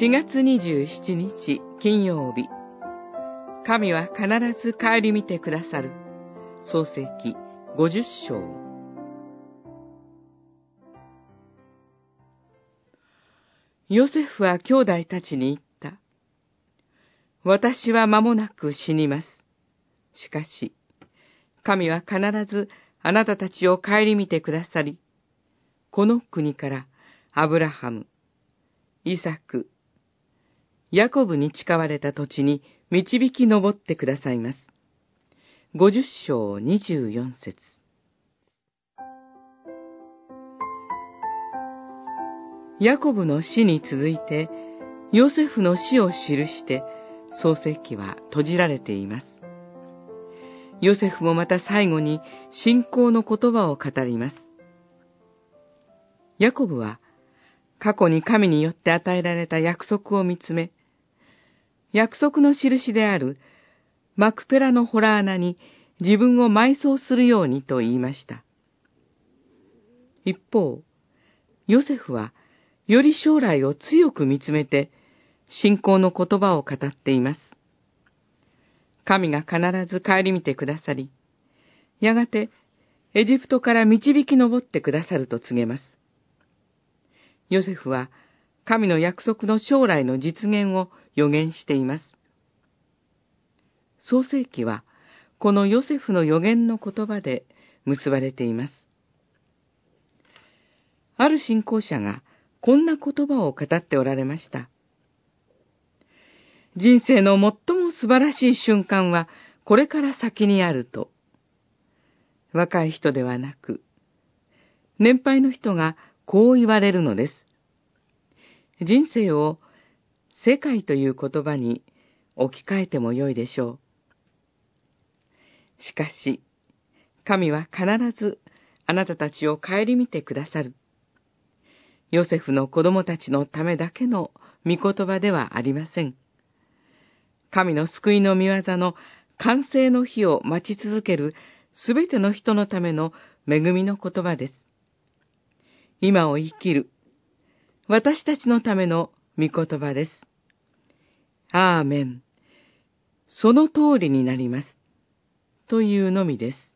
4月27日金曜日神は必ず帰り見てくださる創世記50章ヨセフは兄弟たちに言った。私は間もなく死にます。しかし、神は必ずあなたたちを顧みてくださり、この国からアブラハム、イサク、ヤコブに誓われた土地に導き上ってくださいます。五十章二十四節ヤコブの死に続いて、ヨセフの死を記して、創世記は閉じられています。ヨセフもまた最後に信仰の言葉を語ります。ヤコブは、過去に神によって与えられた約束を見つめ、約束の印であるマクペラのホラー穴に自分を埋葬するようにと言いました。一方、ヨセフはより将来を強く見つめて信仰の言葉を語っています。神が必ず帰り見てくださり、やがてエジプトから導き上ってくださると告げます。ヨセフは神の約束の将来の実現を予言しています。創世記は、このヨセフの予言の言葉で結ばれています。ある信仰者がこんな言葉を語っておられました。人生の最も素晴らしい瞬間はこれから先にあると。若い人ではなく、年配の人がこう言われるのです。人生を世界という言葉に置き換えてもよいでしょう。しかし、神は必ずあなたたちを顧みてくださる。ヨセフの子供たちのためだけの御言葉ではありません。神の救いの御業の完成の日を待ち続けるすべての人のための恵みの言葉です。今を生きる私たちのための御言葉です。アーメン。その通りになります。というのみです。